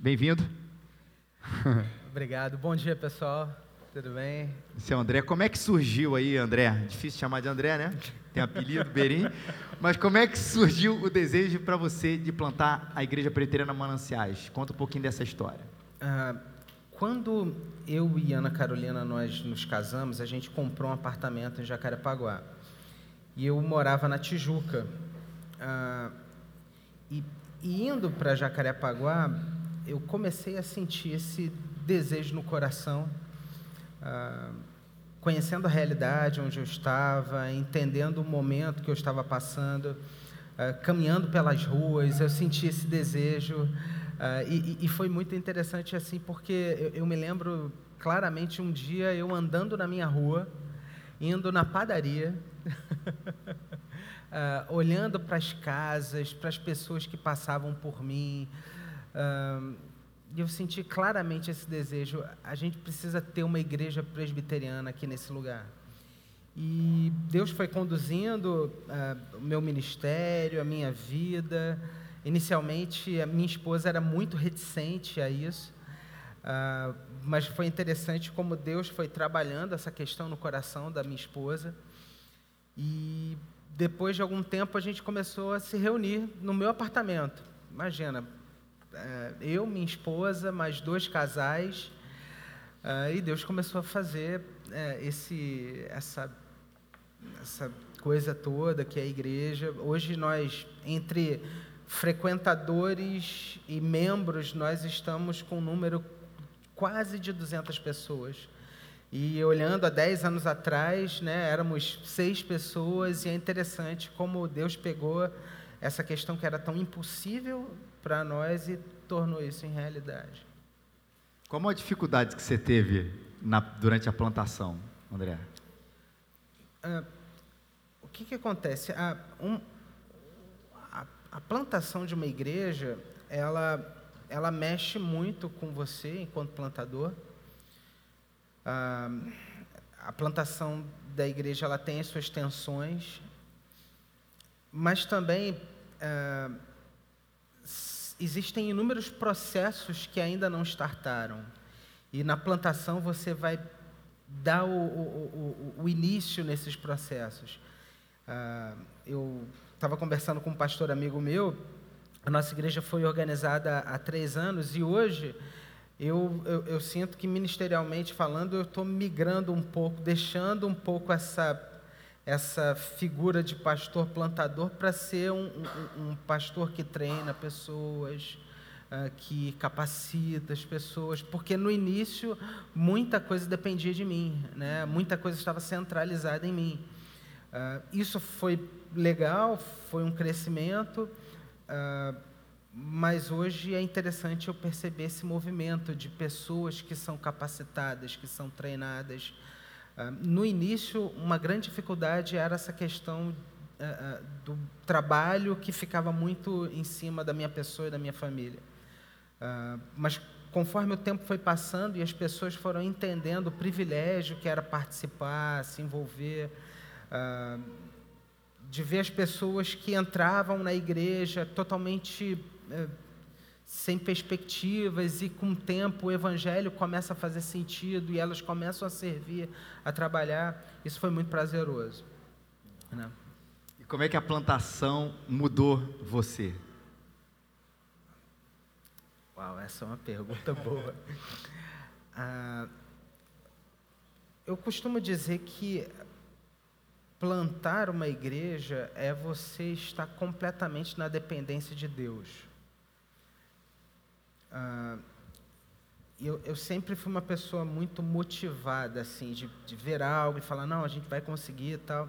Bem-vindo. Obrigado. Bom dia, pessoal. Tudo bem? O André. Como é que surgiu aí, André? Difícil chamar de André, né? Tem apelido, Berim. Mas como é que surgiu o desejo para você de plantar a Igreja Preteriana Mananciais? Conta um pouquinho dessa história. Ah, quando eu e Ana Carolina nós nos casamos, a gente comprou um apartamento em Jacarepaguá. E eu morava na Tijuca. Ah, e, e indo para Jacarepaguá, eu comecei a sentir esse desejo no coração ah, conhecendo a realidade onde eu estava, entendendo o momento que eu estava passando, ah, caminhando pelas ruas, eu senti esse desejo. Ah, e, foi muito interessante assim, porque eu, eu me lembro claramente um dia eu andando na minha rua, indo na padaria, Uh, olhando para as casas, para as pessoas que passavam por mim, uh, e eu senti claramente esse desejo. A gente precisa ter uma igreja presbiteriana aqui nesse lugar. E Deus foi conduzindo uh, o meu ministério, a minha vida. Inicialmente, a minha esposa era muito reticente a isso, uh, mas foi interessante como Deus foi trabalhando essa questão no coração da minha esposa. E depois de algum tempo, a gente começou a se reunir no meu apartamento. Imagina, eu, minha esposa, mais dois casais, é, e Deus começou a fazer é, esse, essa, essa coisa toda que é a igreja. Hoje nós, entre frequentadores e membros, nós estamos com um número quase de 200 pessoas. E olhando há 10 anos atrás, né, éramos seis pessoas, e é interessante como Deus pegou essa questão que era tão impossível para nós e tornou isso em realidade. Qual a dificuldade que você teve na, durante a plantação, André? Ah, o que, que acontece? A, um, a, a, plantação de uma igreja, ela, ela mexe muito com você enquanto plantador. Ah, a plantação da igreja ela tem as suas tensões, mas também ah, existem inúmeros processos que ainda não startaram. E na plantação você vai dar o, o, o, o início nesses processos. Ah, eu estava conversando com um pastor amigo meu, a nossa igreja foi organizada há três anos e hoje eu, eu, eu sinto que ministerialmente falando eu estou migrando um pouco, deixando um pouco essa essa figura de pastor plantador para ser um, um, um, pastor que treina pessoas, uh, que capacita as pessoas, porque no início muita coisa dependia de mim, né? muita coisa estava centralizada em mim. Uh, isso foi legal, foi um crescimento, uh, mas hoje é interessante eu perceber esse movimento de pessoas que são capacitadas, que são treinadas, no início, uma grande dificuldade era essa questão ah, ah, do trabalho que ficava muito em cima da minha pessoa e da minha família. Mas conforme o tempo foi passando e as pessoas foram entendendo o privilégio que era participar, se envolver, de ver as pessoas que entravam na igreja totalmente eh, sem perspectivas e com o tempo o evangelho começa a fazer sentido e elas começam a servir, a trabalhar. Isso foi muito prazeroso. Né? E como é que a plantação mudou você? Uau, essa é uma pergunta boa. Ah, eu costumo dizer que plantar uma igreja é você estar completamente na dependência de Deus. Ah, eu, eu, sempre fui uma pessoa muito motivada, assim, de, de ver algo e falar, não, a gente vai conseguir e tal.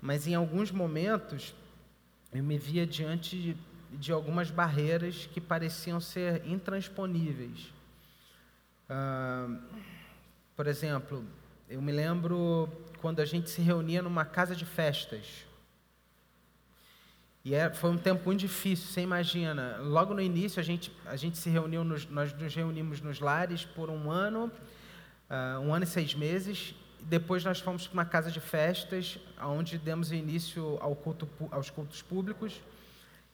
Mas em alguns momentos, eu me via diante de, de algumas barreiras que pareciam ser intransponíveis. Ah, por exemplo, eu me lembro quando a gente se reunia numa casa de festas. E é, foi um tempo muito difícil, você imagina. Logo no início, a gente, a gente se reuniu, nos, nós nos reunimos nos lares por um ano, uh, um ano e seis meses. Depois nós fomos para uma casa de festas, onde demos início ao culto, aos cultos públicos.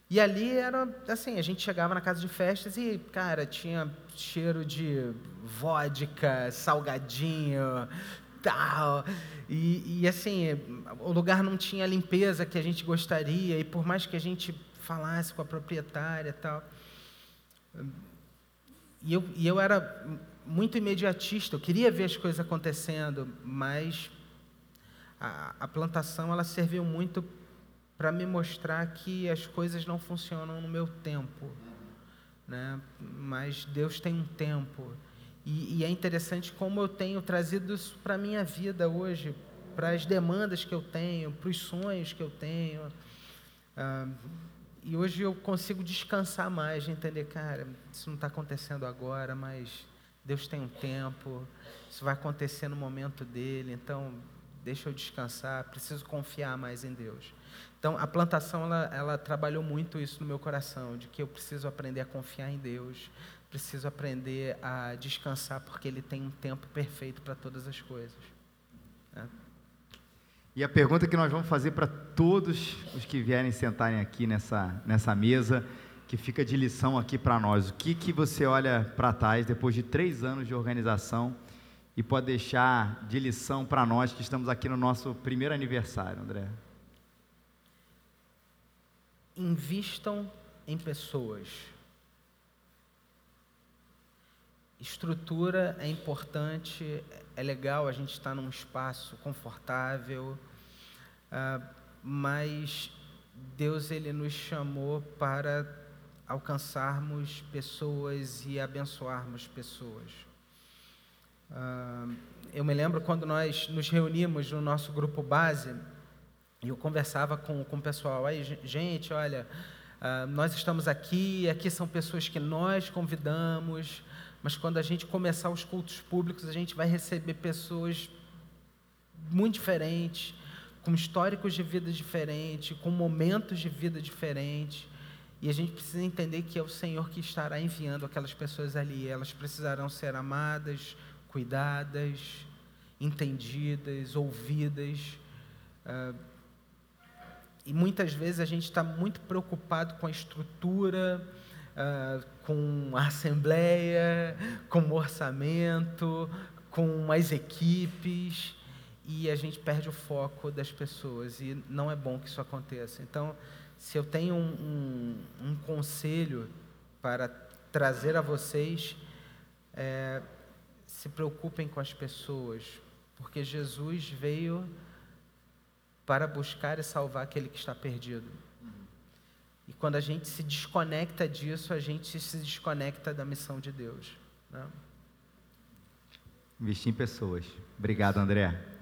E ali era assim, a gente chegava na casa de festas e, cara, tinha cheiro de vodka, salgadinho, tal. E, e assim, o lugar não tinha a limpeza que a gente gostaria, e por mais que a gente falasse com a proprietária tal. E eu, e eu era muito imediatista, eu queria ver as coisas acontecendo, mas a, a plantação ela serviu muito para me mostrar que as coisas não funcionam no meu tempo, né? Mas Deus tem um tempo e, e é interessante como eu tenho trazido isso para a minha vida hoje, para as demandas que eu tenho, para os sonhos que eu tenho. Ah, e hoje eu consigo descansar mais, entender, cara, isso não está acontecendo agora, mas Deus tem um tempo, isso vai acontecer no momento dele, então deixa eu descansar, preciso confiar mais em Deus. Então, a plantação, ela, ela trabalhou muito isso no meu coração, de que eu preciso aprender a confiar em Deus, preciso aprender a descansar, porque Ele tem um tempo perfeito para todas as coisas. Né? E a pergunta que nós vamos fazer para todos os que vierem sentarem aqui nessa, nessa mesa, que fica de lição aqui para nós. O que, que você olha para trás depois de três anos de organização e pode deixar de lição para nós que estamos aqui no nosso primeiro aniversário, André? Invistam em pessoas. Estrutura é importante, é legal a gente estar num espaço confortável, uh, mas Deus ele nos chamou para alcançarmos pessoas e abençoarmos pessoas. Uh, eu me lembro quando nós nos reunimos no nosso grupo base, eu conversava com, com o pessoal, aí, gente, olha, uh, nós estamos aqui, aqui são pessoas que nós convidamos, mas quando a gente começar os cultos públicos, a gente vai receber pessoas muito diferentes, com históricos de vida diferentes, com momentos de vida diferentes. E a gente precisa entender que é o Senhor que estará enviando aquelas pessoas ali. Elas precisarão ser amadas, cuidadas, entendidas, ouvidas. Uh, e muitas vezes a gente está muito preocupado com a estrutura, uh, com a assembleia, com o orçamento, com as equipes, e a gente perde o foco das pessoas, e não é bom que isso aconteça. Então, se eu tenho um, um, um conselho para trazer a vocês, é, se preocupem com as pessoas, porque Jesus veio para buscar e salvar aquele que está perdido. E quando a gente se desconecta disso, a gente se desconecta da missão de Deus. Né? Investir em pessoas. Obrigado, André.